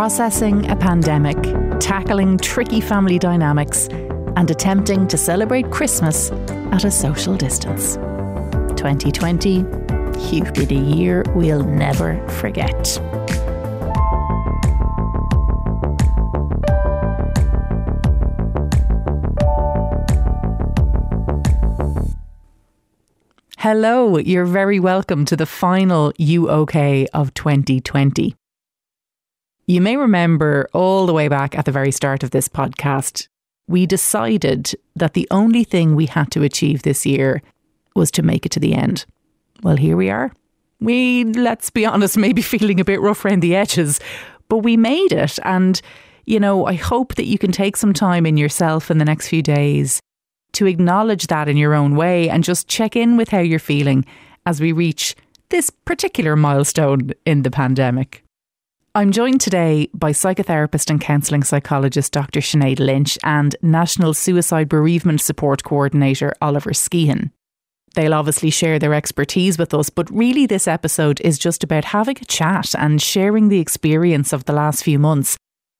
processing a pandemic, tackling tricky family dynamics, and attempting to celebrate Christmas at a social distance. 2020, you've been a year we'll never forget. Hello, you're very welcome to the final You OK of 2020. You may remember all the way back at the very start of this podcast, we decided that the only thing we had to achieve this year was to make it to the end. Well, here we are. We, let's be honest, maybe feeling a bit rough around the edges, but we made it. And, you know, I hope that you can take some time in yourself in the next few days to acknowledge that in your own way and just check in with how you're feeling as we reach this particular milestone in the pandemic. I'm joined today by psychotherapist and counselling psychologist Dr. Sinead Lynch and National Suicide Bereavement Support Coordinator Oliver Skehan. They'll obviously share their expertise with us, but really, this episode is just about having a chat and sharing the experience of the last few months,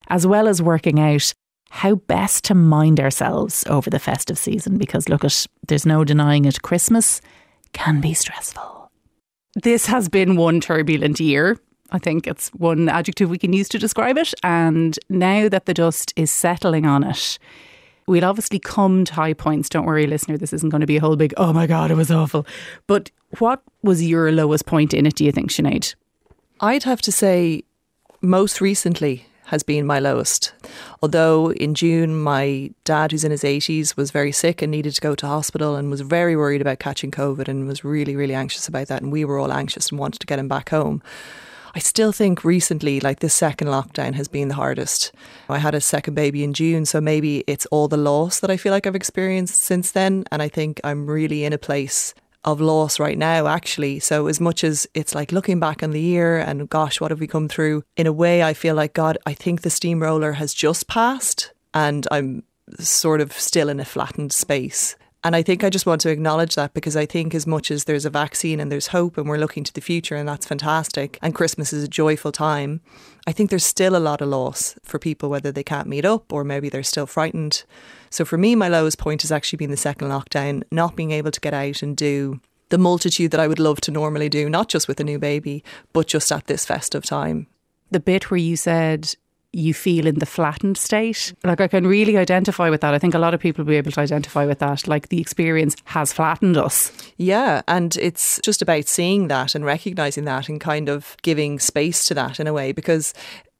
as well as working out how best to mind ourselves over the festive season because look at there's no denying it Christmas can be stressful. This has been one turbulent year. I think it's one adjective we can use to describe it and now that the dust is settling on it we'll obviously come to high points don't worry listener this isn't going to be a whole big oh my god it was awful but what was your lowest point in it do you think Sinead I'd have to say most recently has been my lowest. Although in June, my dad, who's in his 80s, was very sick and needed to go to hospital and was very worried about catching COVID and was really, really anxious about that. And we were all anxious and wanted to get him back home. I still think recently, like this second lockdown has been the hardest. I had a second baby in June, so maybe it's all the loss that I feel like I've experienced since then. And I think I'm really in a place of loss right now, actually. So, as much as it's like looking back on the year and gosh, what have we come through? In a way, I feel like, God, I think the steamroller has just passed and I'm sort of still in a flattened space. And I think I just want to acknowledge that because I think as much as there's a vaccine and there's hope and we're looking to the future and that's fantastic and Christmas is a joyful time, I think there's still a lot of loss for people whether they can't meet up or maybe they're still frightened. So for me my lowest point has actually been the second lockdown, not being able to get out and do the multitude that I would love to normally do, not just with a new baby, but just at this festive time. The bit where you said you feel in the flattened state. Like I can really identify with that. I think a lot of people will be able to identify with that. Like the experience has flattened us. Yeah. And it's just about seeing that and recognizing that and kind of giving space to that in a way because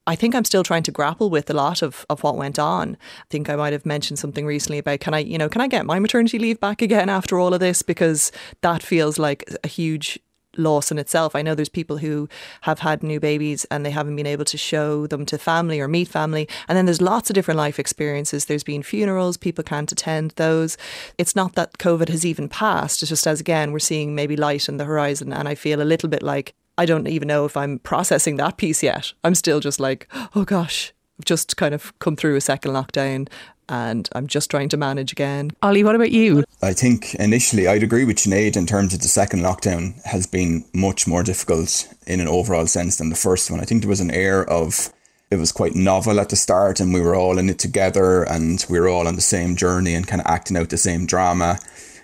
I think I'm still trying to grapple with a lot of, of what went on. I think I might have mentioned something recently about can I, you know, can I get my maternity leave back again after all of this? Because that feels like a huge loss in itself. I know there's people who have had new babies and they haven't been able to show them to family or meet family. And then there's lots of different life experiences. There's been funerals, people can't attend those. It's not that COVID has even passed. It's just as again, we're seeing maybe light in the horizon. And I feel a little bit like I don't even know if I'm processing that piece yet. I'm still just like, oh gosh, I've just kind of come through a second lockdown and I'm just trying to manage again. Ollie, what about you? I think initially I'd agree with Sinead in terms of the second lockdown has been much more difficult in an overall sense than the first one. I think there was an air of it was quite novel at the start and we were all in it together and we were all on the same journey and kind of acting out the same drama.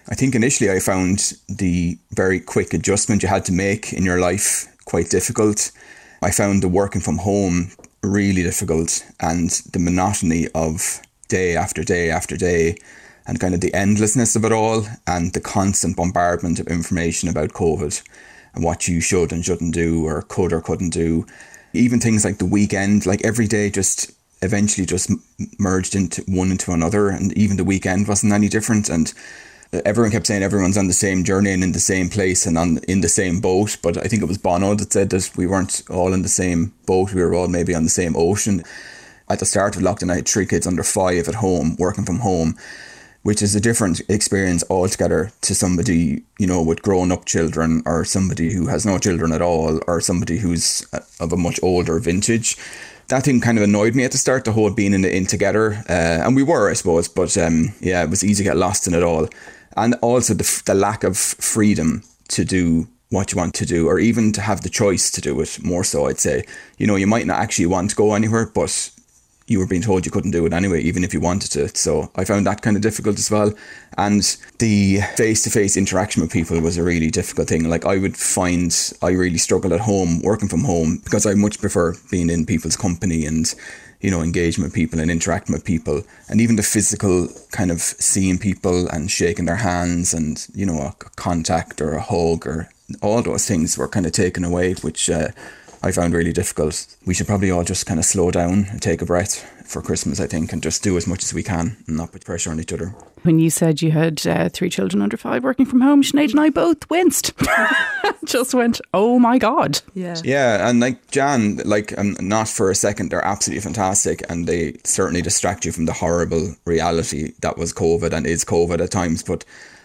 I think initially I found the very quick adjustment you had to make in your life quite difficult. I found the working from home really difficult and the monotony of day after day after day and kind of the endlessness of it all and the constant bombardment of information about COVID and what you should and shouldn't do or could or couldn't do. Even things like the weekend, like every day just eventually just merged into one into another and even the weekend wasn't any different and uh, everyone kept saying everyone's on the same journey and in the same place and on in the same boat but I think it was Bono that said that we weren't all in the same boat we were all maybe on the same ocean at the start of lockdown, I had three kids under five at home, working from home, which is a different experience altogether to somebody, you know, with grown up children or somebody who has no children at all or somebody who's of a much older vintage. That thing kind of annoyed me at the start, the whole being in, in together. Uh, and we were, I suppose, but um, yeah, it was easy to get lost in it all. And also the, the lack of freedom to do what you want to do, or even to have the choice to do it more so, I'd say. You know, you might not actually want to go anywhere, but you were being told you couldn't do it anyway, even if you wanted to. So I found that kind of difficult as well. And the face to face interaction with people was a really difficult thing. Like I would find I really struggle at home, working from home, because I much prefer being in people's company and you know, engaging with people and interacting with people, and even the physical kind of seeing people and shaking their hands and you know a contact or a hug or all those things were kind of taken away, which uh, I found really difficult. We should probably all just kind of slow down and take a breath for Christmas, I think, and just do as much as we can and not put pressure on each other. When you said you had uh, three children under five working from home, Sinead and I both winced. just went, oh my God. Yeah. Yeah. And like Jan, like, um, not for a second, they're absolutely fantastic. And they certainly distract you from the horrible reality that was COVID and is COVID at times. But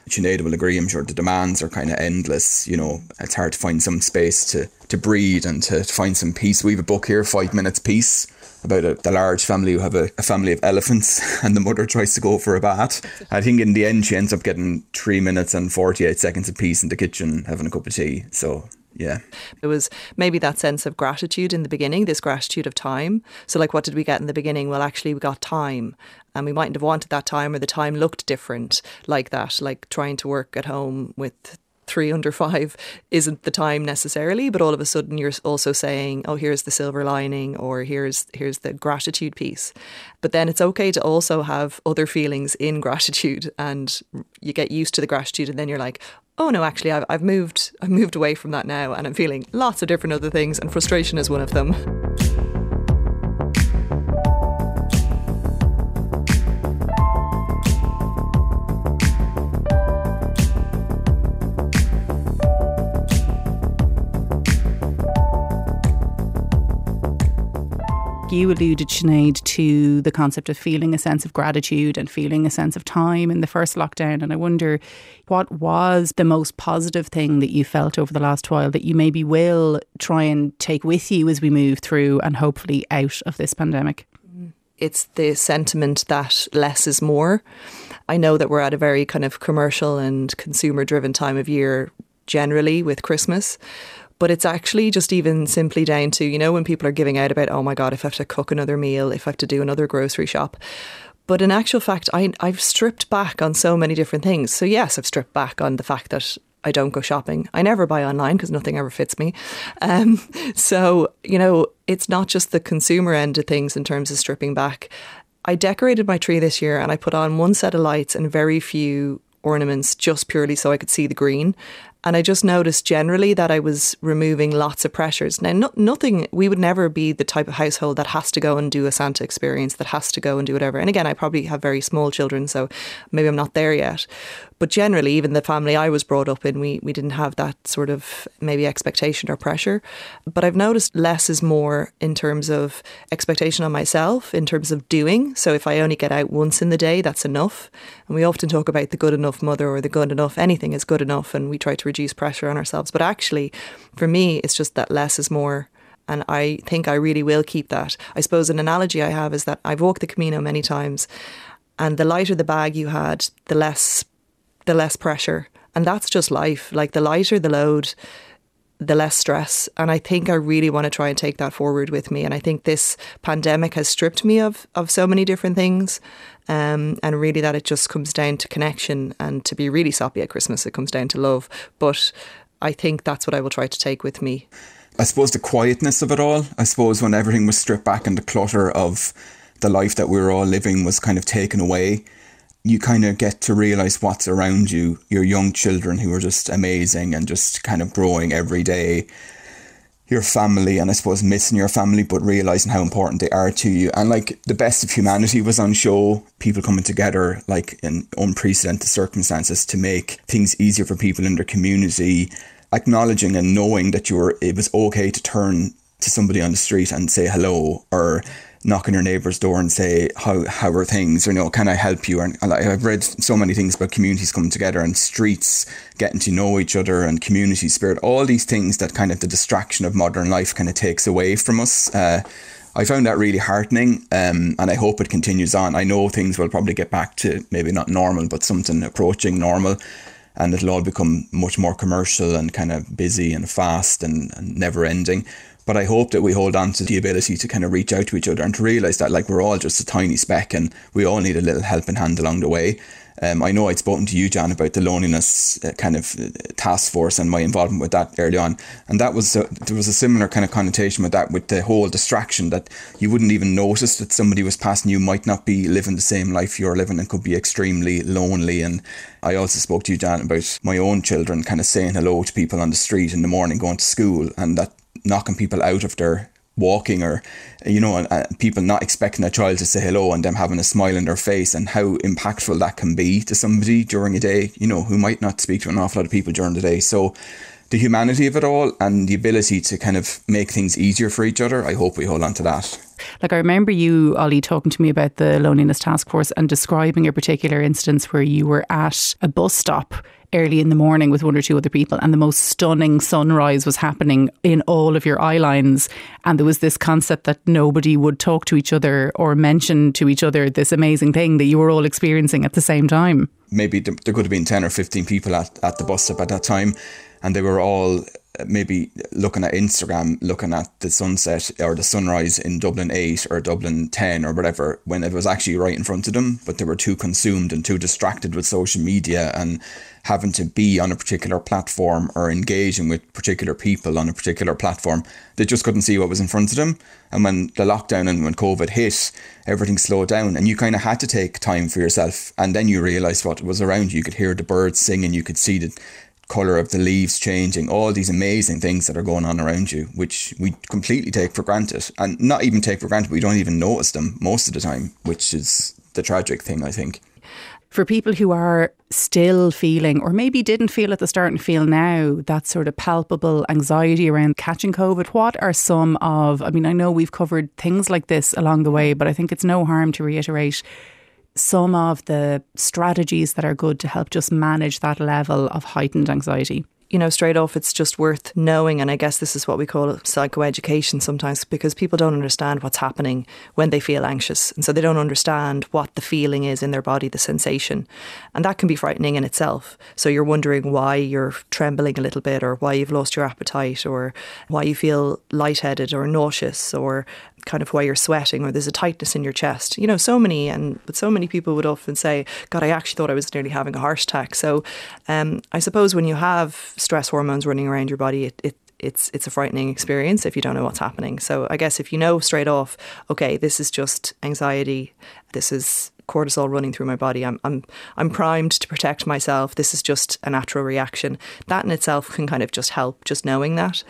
Sinead will agree, I'm sure the demands are kind of endless. You know, it's hard to find some space to, to breathe and to find some peace. We have a book here, Five Minutes Peace, about a, the large family who have a, a, family of elephants and the mother tries to go for a bath. I think in the end she ends up getting three minutes and 48 seconds of peace in the kitchen having a cup of tea. So yeah. It was maybe that sense of gratitude in the beginning, this gratitude of time. So, like, what did we get in the beginning? Well, actually, we got time. And we mightn't have wanted that time, or the time looked different like that, like trying to work at home with three under five isn't the time necessarily, but all of a sudden you're also saying, "Oh, here's the silver lining," or "Here's here's the gratitude piece." But then it's okay to also have other feelings in gratitude, and you get used to the gratitude, and then you're like, "Oh no, actually, I've I've moved I've moved away from that now, and I'm feeling lots of different other things, and frustration is one of them." You alluded, Sinead, to the concept of feeling a sense of gratitude and feeling a sense of time in the first lockdown. And I wonder what was the most positive thing that you felt over the last while that you maybe will try and take with you as we move through and hopefully out of this pandemic? It's the sentiment that less is more. I know that we're at a very kind of commercial and consumer driven time of year generally with Christmas. But it's actually just even simply down to, you know, when people are giving out about, oh my God, if I have to cook another meal, if I have to do another grocery shop. But in actual fact, I, I've stripped back on so many different things. So, yes, I've stripped back on the fact that I don't go shopping. I never buy online because nothing ever fits me. Um, so, you know, it's not just the consumer end of things in terms of stripping back. I decorated my tree this year and I put on one set of lights and very few ornaments just purely so I could see the green. And I just noticed generally that I was removing lots of pressures. Now, no, nothing, we would never be the type of household that has to go and do a Santa experience, that has to go and do whatever. And again, I probably have very small children, so maybe I'm not there yet. But generally, even the family I was brought up in, we, we didn't have that sort of maybe expectation or pressure. But I've noticed less is more in terms of expectation on myself, in terms of doing. So if I only get out once in the day, that's enough. And we often talk about the good enough mother or the good enough, anything is good enough. And we try to reduce pressure on ourselves. But actually, for me, it's just that less is more. And I think I really will keep that. I suppose an analogy I have is that I've walked the Camino many times, and the lighter the bag you had, the less the less pressure. And that's just life. Like the lighter the load, the less stress. And I think I really want to try and take that forward with me. And I think this pandemic has stripped me of, of so many different things. Um, and really that it just comes down to connection and to be really soppy at Christmas, it comes down to love. But I think that's what I will try to take with me. I suppose the quietness of it all, I suppose when everything was stripped back and the clutter of the life that we were all living was kind of taken away you kind of get to realize what's around you, your young children who are just amazing and just kind of growing every day. Your family, and I suppose missing your family, but realizing how important they are to you. And like the best of humanity was on show, people coming together like in unprecedented circumstances to make things easier for people in their community, acknowledging and knowing that you were, it was okay to turn to somebody on the street and say hello or knock on your neighbour's door and say how how are things? Or you know can I help you. And I've read so many things about communities coming together and streets getting to know each other and community spirit. All these things that kind of the distraction of modern life kind of takes away from us. Uh, I found that really heartening um, and I hope it continues on. I know things will probably get back to maybe not normal but something approaching normal and it'll all become much more commercial and kind of busy and fast and, and never ending. But I hope that we hold on to the ability to kind of reach out to each other and to realize that like we're all just a tiny speck and we all need a little helping hand along the way. Um, I know I'd spoken to you, John, about the loneliness uh, kind of uh, task force and my involvement with that early on, and that was a, there was a similar kind of connotation with that, with the whole distraction that you wouldn't even notice that somebody was passing you might not be living the same life you're living and could be extremely lonely. And I also spoke to you, John, about my own children kind of saying hello to people on the street in the morning going to school, and that knocking people out of their walking or you know uh, people not expecting a child to say hello and them having a smile on their face and how impactful that can be to somebody during a day you know who might not speak to an awful lot of people during the day. So the humanity of it all and the ability to kind of make things easier for each other i hope we hold on to that like I remember you, Ollie, talking to me about the loneliness task force and describing a particular instance where you were at a bus stop early in the morning with one or two other people, and the most stunning sunrise was happening in all of your eye lines. And there was this concept that nobody would talk to each other or mention to each other this amazing thing that you were all experiencing at the same time. Maybe there could have been 10 or 15 people at, at the bus stop at that time, and they were all uh, maybe looking at Instagram, looking at the sunset or the sunrise in Dublin 8 or Dublin 10 or whatever, when it was actually right in front of them, but they were too consumed and too distracted with social media and having to be on a particular platform or engaging with particular people on a particular platform. They just couldn't see what was in front of them. And when the lockdown and when COVID hit, everything slowed down and you kind of had to take time for yourself. And then you realised what was around you. You could hear the birds singing, you could see the color of the leaves changing, all these amazing things that are going on around you, which we completely take for granted and not even take for granted, we don't even notice them most of the time, which is the tragic thing, I think. For people who are still feeling, or maybe didn't feel at the start and feel now, that sort of palpable anxiety around catching COVID, what are some of, I mean, I know we've covered things like this along the way, but I think it's no harm to reiterate some of the strategies that are good to help just manage that level of heightened anxiety? you know, straight off, it's just worth knowing. And I guess this is what we call psychoeducation sometimes because people don't understand what's happening when they feel anxious. And so they don't understand what the feeling is in their body, the sensation. And that can be frightening in itself. So you're wondering why you're trembling a little bit or why you've lost your appetite or why you feel lightheaded or nauseous or kind of why you're sweating or there's a tightness in your chest. You know, so many and but so many people would often say, God, I actually thought I was nearly having a heart attack. So um, I suppose when you have stress hormones running around your body, it, it it's it's a frightening experience if you don't know what's happening. So I guess if you know straight off, okay, this is just anxiety, this is cortisol running through my body. I'm I'm I'm primed to protect myself. This is just a natural reaction. That in itself can kind of just help just knowing that.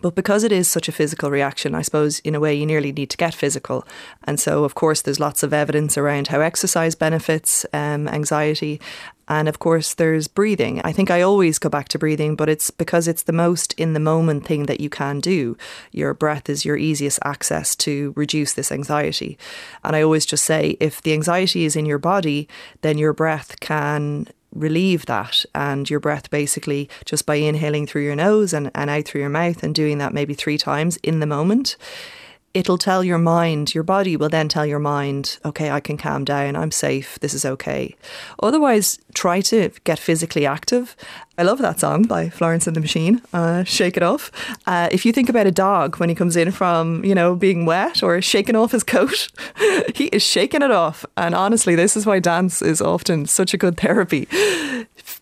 But because it is such a physical reaction, I suppose in a way you nearly need to get physical. And so, of course, there's lots of evidence around how exercise benefits um, anxiety. And of course, there's breathing. I think I always go back to breathing, but it's because it's the most in the moment thing that you can do. Your breath is your easiest access to reduce this anxiety. And I always just say if the anxiety is in your body, then your breath can relieve that and your breath basically just by inhaling through your nose and, and out through your mouth and doing that maybe three times in the moment it'll tell your mind, your body will then tell your mind, okay, I can calm down, I'm safe, this is okay. Otherwise, try to get physically active. I love that song by Florence and the Machine, uh, Shake It Off. Uh, if you think about a dog when he comes in from, you know, being wet or shaking off his coat, he is shaking it off. And honestly, this is why dance is often such a good therapy.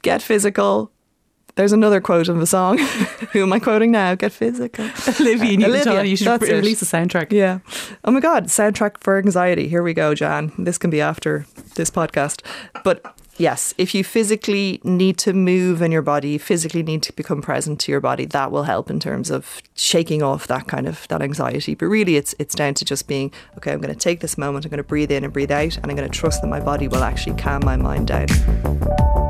Get physical, there's another quote of the song. Who am I quoting now? Get physical. Olivia Newton You should re- release a soundtrack. Yeah. Oh my God, soundtrack for anxiety. Here we go, Jan. This can be after this podcast. But yes, if you physically need to move in your body, physically need to become present to your body, that will help in terms of shaking off that kind of that anxiety. But really it's it's down to just being, okay, I'm gonna take this moment, I'm gonna breathe in and breathe out, and I'm gonna trust that my body will actually calm my mind down.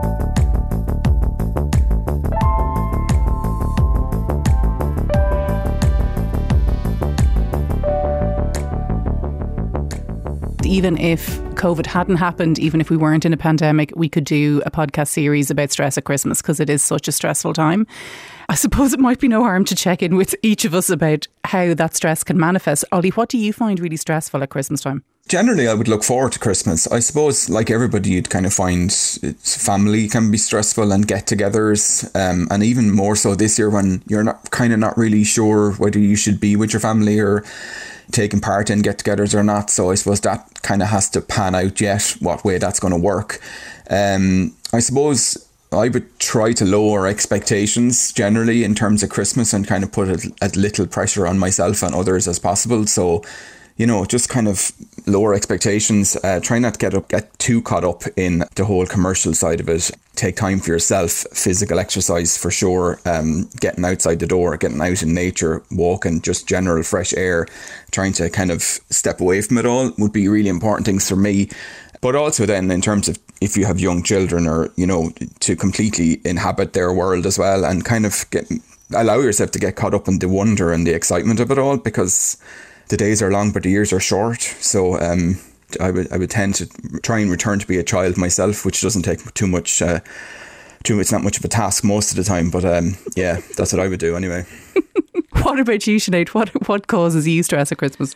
Even if COVID hadn't happened, even if we weren't in a pandemic, we could do a podcast series about stress at Christmas because it is such a stressful time. I suppose it might be no harm to check in with each of us about how that stress can manifest. Ollie, what do you find really stressful at Christmas time? Generally I would look forward to Christmas. I suppose, like everybody, you'd kind of find family can be stressful and get-togethers, um, and even more so this year when you're not kind of not really sure whether you should be with your family or taking part in get-togethers or not. So I suppose that kind of has to pan out yet what way that's going to work. Um, I suppose I would try to lower expectations generally in terms of Christmas and kind of put as, as little pressure on myself and others as possible. So you know, just kind of lower expectations. Uh, try not to get up, get too caught up in the whole commercial side of it. Take time for yourself. Physical exercise for sure. Um, getting outside the door, getting out in nature, walking, just general fresh air. Trying to kind of step away from it all would be really important things for me. But also then in terms of if you have young children or you know to completely inhabit their world as well and kind of get allow yourself to get caught up in the wonder and the excitement of it all because the days are long, but the years are short. So um, I would I would tend to try and return to be a child myself, which doesn't take too much. Uh, too, it's not much of a task most of the time, but um, yeah, that's what I would do anyway. what about you, Sinead? What what causes you stress at Christmas?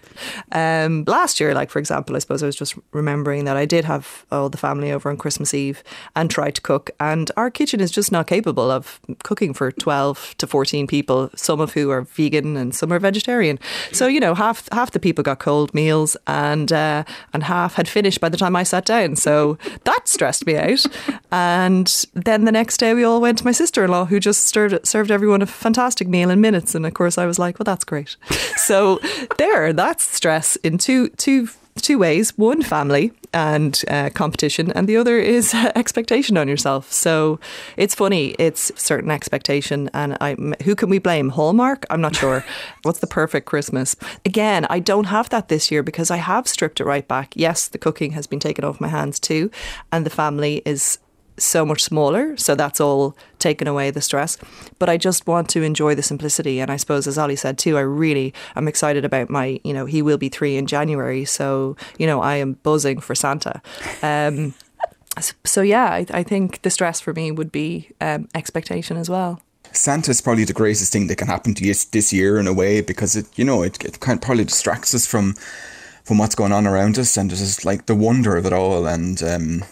Um, last year, like for example, I suppose I was just remembering that I did have all the family over on Christmas Eve and tried to cook, and our kitchen is just not capable of cooking for twelve to fourteen people. Some of who are vegan and some are vegetarian. So you know, half half the people got cold meals, and uh, and half had finished by the time I sat down. So that stressed me out. And then the next day, we all went to my sister in law, who just served served everyone a fantastic meal in minutes, and of course. Was like, well, that's great. So there, that's stress in two two two ways. One family and uh, competition and the other is expectation on yourself. So it's funny it's certain expectation and I, who can we blame? Hallmark? I'm not sure. What's the perfect christmas? Again i don't have that this year because i have stripped it right back. Yes the cooking has been taken off my hands too and the family is so much smaller. So that's all taken away the stress. But I just want to enjoy the simplicity. And I suppose, as Ollie said too, I really am excited about my, you know, he will be three in January. So, you know, I am buzzing for Santa. Um, so, yeah, I, I, think the stress for me would be um, expectation as well. Santa's probably the greatest thing that can happen to you this year in a way because it, you know, it, it kind of probably distracts us from from what's going on around us and just like the wonder of it all and um,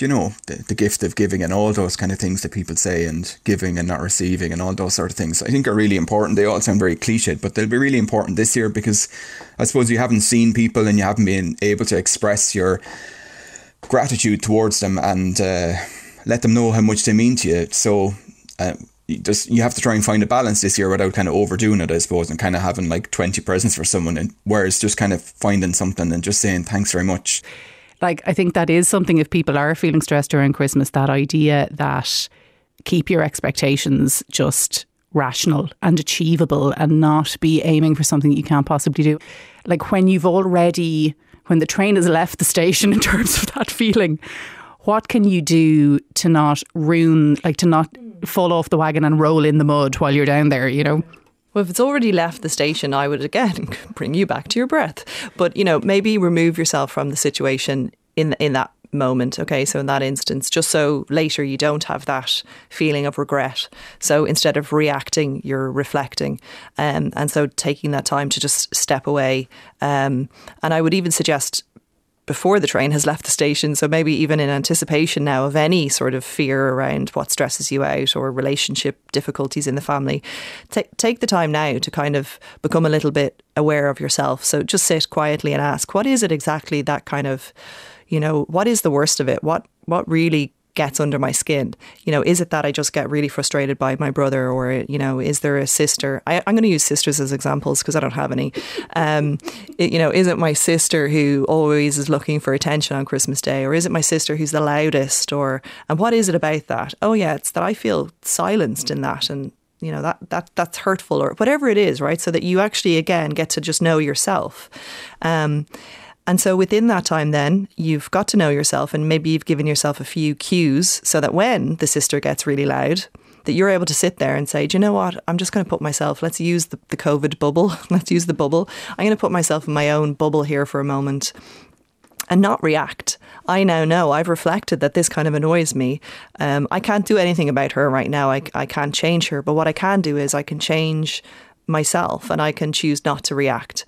you know, the, the gift of giving and all those kind of things that people say and giving and not receiving and all those sort of things, I think are really important. They all sound very cliched, but they'll be really important this year because I suppose you haven't seen people and you haven't been able to express your gratitude towards them and uh, let them know how much they mean to you. So, uh, you just you have to try and find a balance this year without kind of overdoing it, I suppose, and kind of having like twenty presents for someone, and whereas just kind of finding something and just saying thanks very much like I think that is something if people are feeling stressed during Christmas, that idea that keep your expectations just rational and achievable and not be aiming for something that you can't possibly do. Like when you've already when the train has left the station in terms of that feeling, what can you do to not ruin like to not fall off the wagon and roll in the mud while you're down there, you know? Well, if it's already left the station, I would again bring you back to your breath. But you know, maybe remove yourself from the situation in in that moment. Okay, so in that instance, just so later you don't have that feeling of regret. So instead of reacting, you're reflecting, um, and so taking that time to just step away. Um, and I would even suggest before the train has left the station. So maybe even in anticipation now of any sort of fear around what stresses you out or relationship difficulties in the family, take take the time now to kind of become a little bit aware of yourself. So just sit quietly and ask, what is it exactly that kind of, you know, what is the worst of it? What what really gets under my skin. You know, is it that I just get really frustrated by my brother, or you know, is there a sister? I, am going to use sisters as examples because I don't have any. Um, it, you know, is it my sister who always is looking for attention on Christmas Day, or is it my sister who's the loudest, or and what is it about that? Oh yeah, it's that I feel silenced in that, and you know that that that's hurtful, or whatever it is, right? So that you actually again get to just know yourself. Um, and so within that time, then you've got to know yourself, and maybe you've given yourself a few cues so that when the sister gets really loud, that you're able to sit there and say, Do you know what? I'm just going to put myself, let's use the, the COVID bubble. let's use the bubble. I'm going to put myself in my own bubble here for a moment and not react. I now know I've reflected that this kind of annoys me. Um, I can't do anything about her right now. I, I can't change her. But what I can do is I can change myself and I can choose not to react.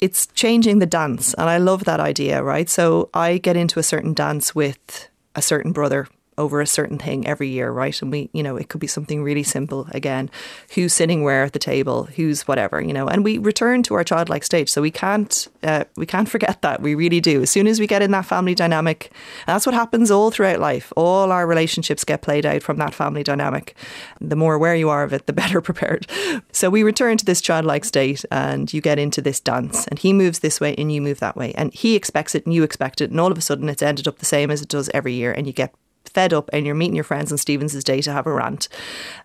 It's changing the dance. And I love that idea, right? So I get into a certain dance with a certain brother over a certain thing every year, right? And we, you know, it could be something really simple again. Who's sitting where at the table? Who's whatever, you know? And we return to our childlike stage, so we can't uh, we can't forget that. We really do. As soon as we get in that family dynamic, that's what happens all throughout life. All our relationships get played out from that family dynamic. The more aware you are of it, the better prepared. So we return to this childlike state, and you get into this dance, and he moves this way, and you move that way, and he expects it, and you expect it, and all of a sudden it's ended up the same as it does every year, and you get fed up and you're meeting your friends on Stephen's Day to have a rant,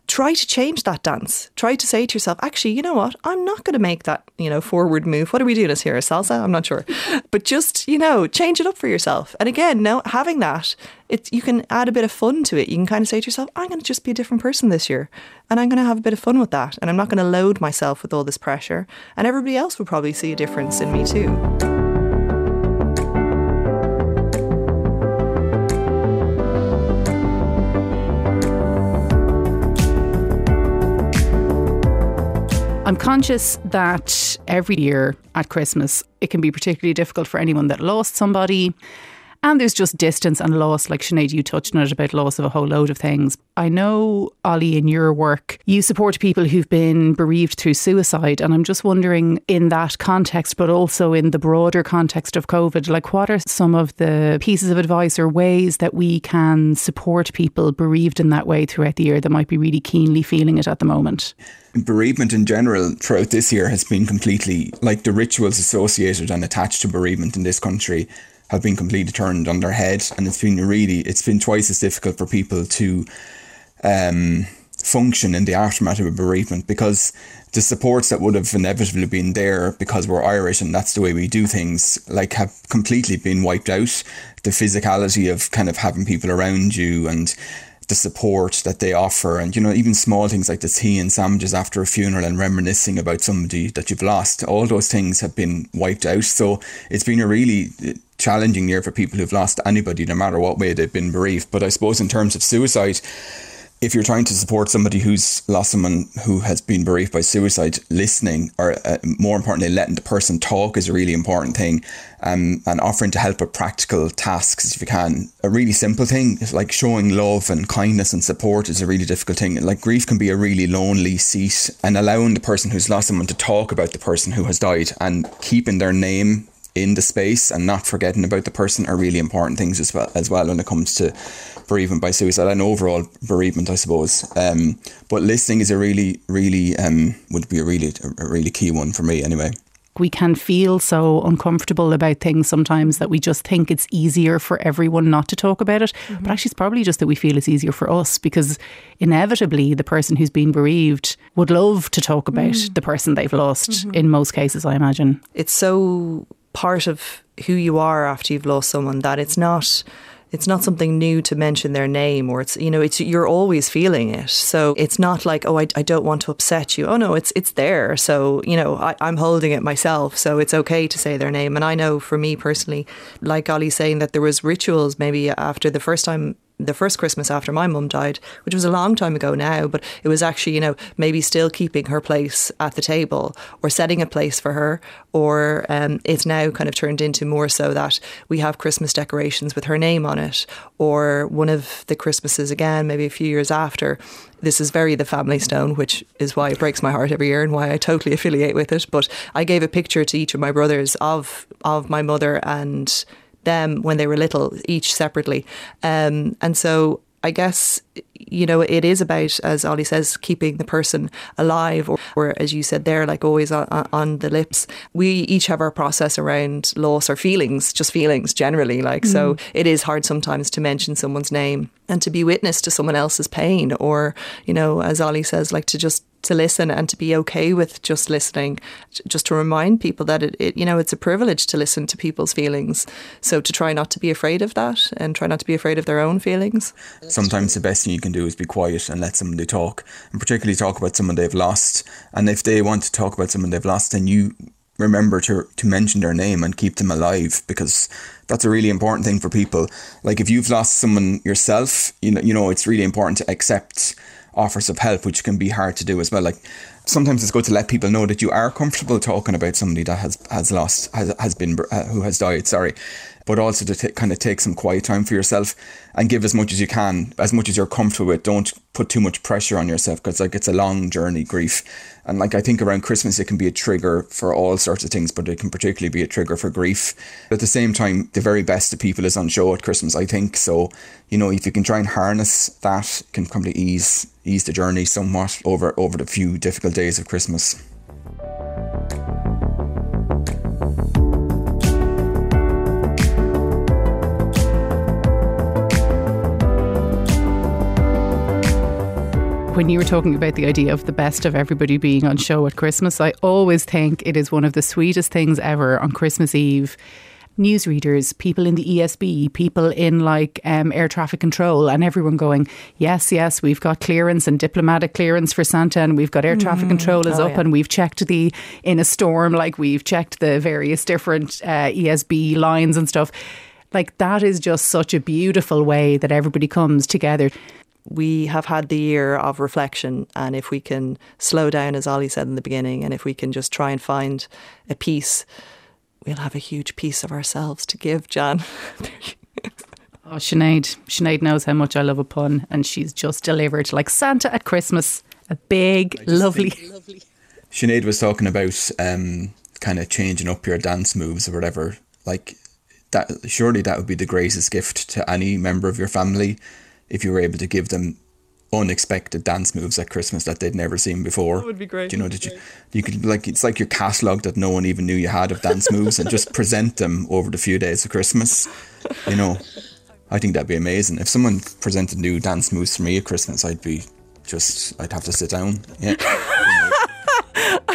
try to change that dance. Try to say to yourself, actually, you know what? I'm not going to make that, you know, forward move. What are we doing this here? A salsa? I'm not sure. But just, you know, change it up for yourself. And again, now having that, it's you can add a bit of fun to it. You can kind of say to yourself, I'm going to just be a different person this year. And I'm going to have a bit of fun with that. And I'm not going to load myself with all this pressure. And everybody else will probably see a difference in me too. I'm conscious that every year at Christmas, it can be particularly difficult for anyone that lost somebody. And there's just distance and loss, like Sinead, you touched on it about loss of a whole load of things. I know, Ollie, in your work, you support people who've been bereaved through suicide. And I'm just wondering, in that context, but also in the broader context of COVID, like what are some of the pieces of advice or ways that we can support people bereaved in that way throughout the year that might be really keenly feeling it at the moment? bereavement in general throughout this year has been completely like the rituals associated and attached to bereavement in this country have been completely turned on their head, and it's been really it's been twice as difficult for people to um, function in the aftermath of a bereavement because the supports that would have inevitably been there because we're Irish and that's the way we do things like have completely been wiped out. The physicality of kind of having people around you and the support that they offer and you know even small things like the tea and sandwiches after a funeral and reminiscing about somebody that you've lost. All those things have been wiped out. So it's been a really uh, challenging year for people who've lost anybody no matter what way they've been bereaved. But i suppose in terms of suicide if you're trying to support somebody who's lost someone who has been bereaved by suicide, listening, or uh, more importantly, letting the person talk is a really important thing. Um, and offering to help with practical tasks if you can. A really simple thing like showing love and kindness and support is a really difficult thing. Like grief can be a really lonely seat, and allowing the person who's lost someone to talk about the person who has died and keeping their name in the space and not forgetting about the person are really important things as well as well when it comes to bereavement by suicide and overall bereavement, I suppose. Um, but listening is a really, really um, would be a really, a really key one for me anyway we can feel so uncomfortable about things sometimes that we just think it's easier for everyone not to talk about it. Mm-hmm. But actually, it's probably just that we feel it's easier for us because inevitably the person who's been bereaved would love to talk about mm. the person they've lost mm-hmm. in most cases, I imagine. It's so part of who you are after you've lost someone that it's not it's not something new to mention their name or it's you know it's you're always feeling it. So it's not like oh I, I don't want to upset you. Oh no it's it's there. So you know I, I'm holding it myself. So it's okay to say their name. And I know for me personally like Ollie saying that there was rituals maybe after the first time the first Christmas after my mum died, which was a long time ago now, but it was actually, you know, maybe still keeping her place at the table or setting a place for her. Or um, it's now kind of turned into more so that we have Christmas decorations with her name on it. Or one of the Christmases again, maybe a few years after, this is very the family stone, which is why it breaks my heart every year and why I totally affiliate with it. But I gave a picture to each of my brothers of of my mother and them when they were little, each separately. Um, and so I guess, you know, it is about, as Ollie says, keeping the person alive, or, or as you said there, like always on, on, the lips. We each have our process around loss or feelings, just feelings generally. Like, mm. so it is hard sometimes to mention someone's name and to be witness to someone else's pain, or, you know, as Ollie says, like to just to listen and to be okay with just listening, just to remind people that it, it, you know, it's a privilege to listen to people's feelings. So to try not to be afraid of that and try not to be afraid of their own feelings. Sometimes the best thing you can do is be quiet and let somebody talk, and particularly talk about someone they've lost. And if they want to talk about someone they've lost, then you remember to to mention their name and keep them alive because that's a really important thing for people. Like if you've lost someone yourself, you know, you know, it's really important to accept offers of help, which can be hard to do as well. Like sometimes it's good to let people know that you are comfortable talking about somebody that has has lost has has been uh, who has died. Sorry, but also to t- kind of take some quiet time for yourself and give as much as you can, as much as you're comfortable with. Don't put too much pressure on yourself because like it's a long journey, grief. And like I think around Christmas, it can be a trigger for all sorts of things, but it can particularly be a trigger for grief. But at the same time, the very best of people is on show at Christmas, I think. So, you know, if you can try and harness that, can probably ease ease the journey somewhat over over the few difficult days of Christmas. When you were talking about the idea of the best of everybody being on show at Christmas, I always think it is one of the sweetest things ever on Christmas Eve. Newsreaders, people in the ESB, people in like um, air traffic control, and everyone going, Yes, yes, we've got clearance and diplomatic clearance for Santa, and we've got air traffic mm. control is oh, up, yeah. and we've checked the in a storm, like we've checked the various different uh, ESB lines and stuff. Like that is just such a beautiful way that everybody comes together we have had the year of reflection, and if we can slow down, as Ollie said in the beginning, and if we can just try and find a piece, we'll have a huge piece of ourselves to give, Jan. oh, Sinead. Sinead knows how much I love a pun, and she's just delivered like Santa at Christmas. A big, lovely. lovely. Sinead was talking about um, kind of changing up your dance moves or whatever. Like that, surely that would be the greatest gift to any member of your family if you were able to give them unexpected dance moves at Christmas that they'd never seen before. That would be great. Do you know, did you you could like it's like your catalogue that no one even knew you had of dance moves and just present them over the few days of Christmas. You know. I think that'd be amazing. If someone presented new dance moves for me at Christmas, I'd be just I'd have to sit down. Yeah.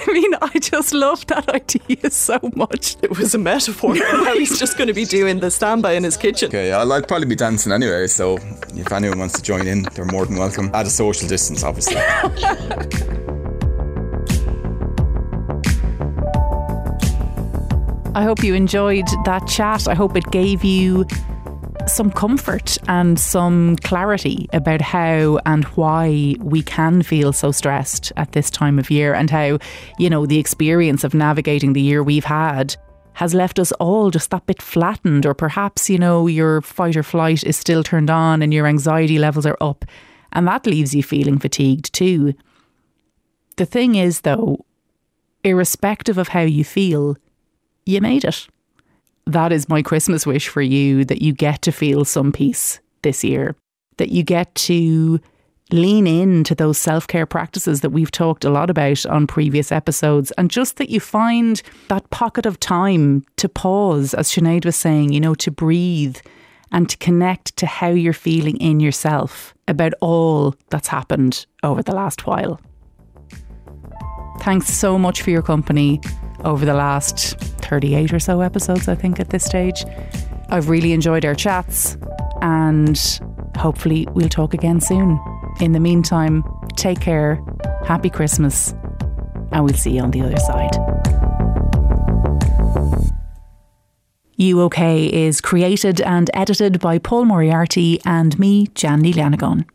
I mean, I just love that idea so much. It was a metaphor. now he's just going to be doing the standby in his kitchen. Okay, I'll, I'd probably be dancing anyway, so if anyone wants to join in, they're more than welcome. At a social distance, obviously. I hope you enjoyed that chat. I hope it gave you some comfort and some clarity about how and why we can feel so stressed at this time of year and how, you know, the experience of navigating the year we've had has left us all just that bit flattened, or perhaps, you know, your fight or flight is still turned on and your anxiety levels are up, and that leaves you feeling fatigued too. The thing is, though, irrespective of how you feel, you made it that is my Christmas wish for you that you get to feel some peace this year, that you get to lean into those self care practices that we've talked a lot about on previous episodes, and just that you find that pocket of time to pause, as Sinead was saying, you know, to breathe and to connect to how you're feeling in yourself about all that's happened over the last while. Thanks so much for your company over the last 38 or so episodes, I think, at this stage. I've really enjoyed our chats and hopefully we'll talk again soon. In the meantime, take care, happy Christmas, and we'll see you on the other side. You OK is created and edited by Paul Moriarty and me, Jandy Lanagon.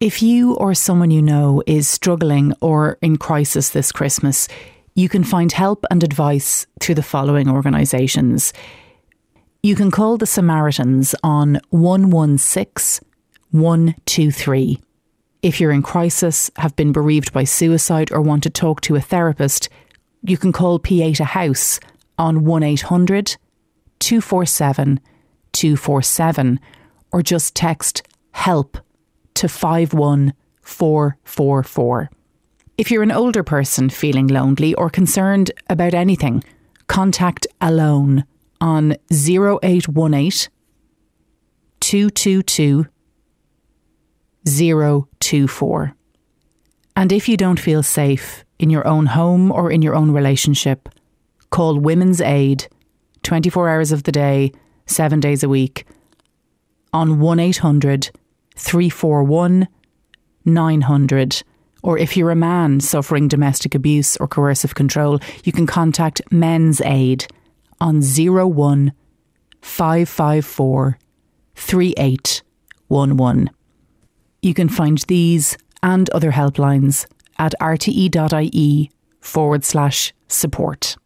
If you or someone you know is struggling or in crisis this Christmas, you can find help and advice through the following organisations. You can call the Samaritans on 116 123. If you're in crisis, have been bereaved by suicide, or want to talk to a therapist, you can call Pieta House on 1800 247 247 or just text HELP to 51444. If you're an older person feeling lonely or concerned about anything, contact Alone on 0818 222 024. And if you don't feel safe in your own home or in your own relationship, call Women's Aid 24 hours of the day, 7 days a week on 1 800 341 900 or if you're a man suffering domestic abuse or coercive control, you can contact Men's Aid on 01 554 3811. You can find these and other helplines at rte.ie forward slash support.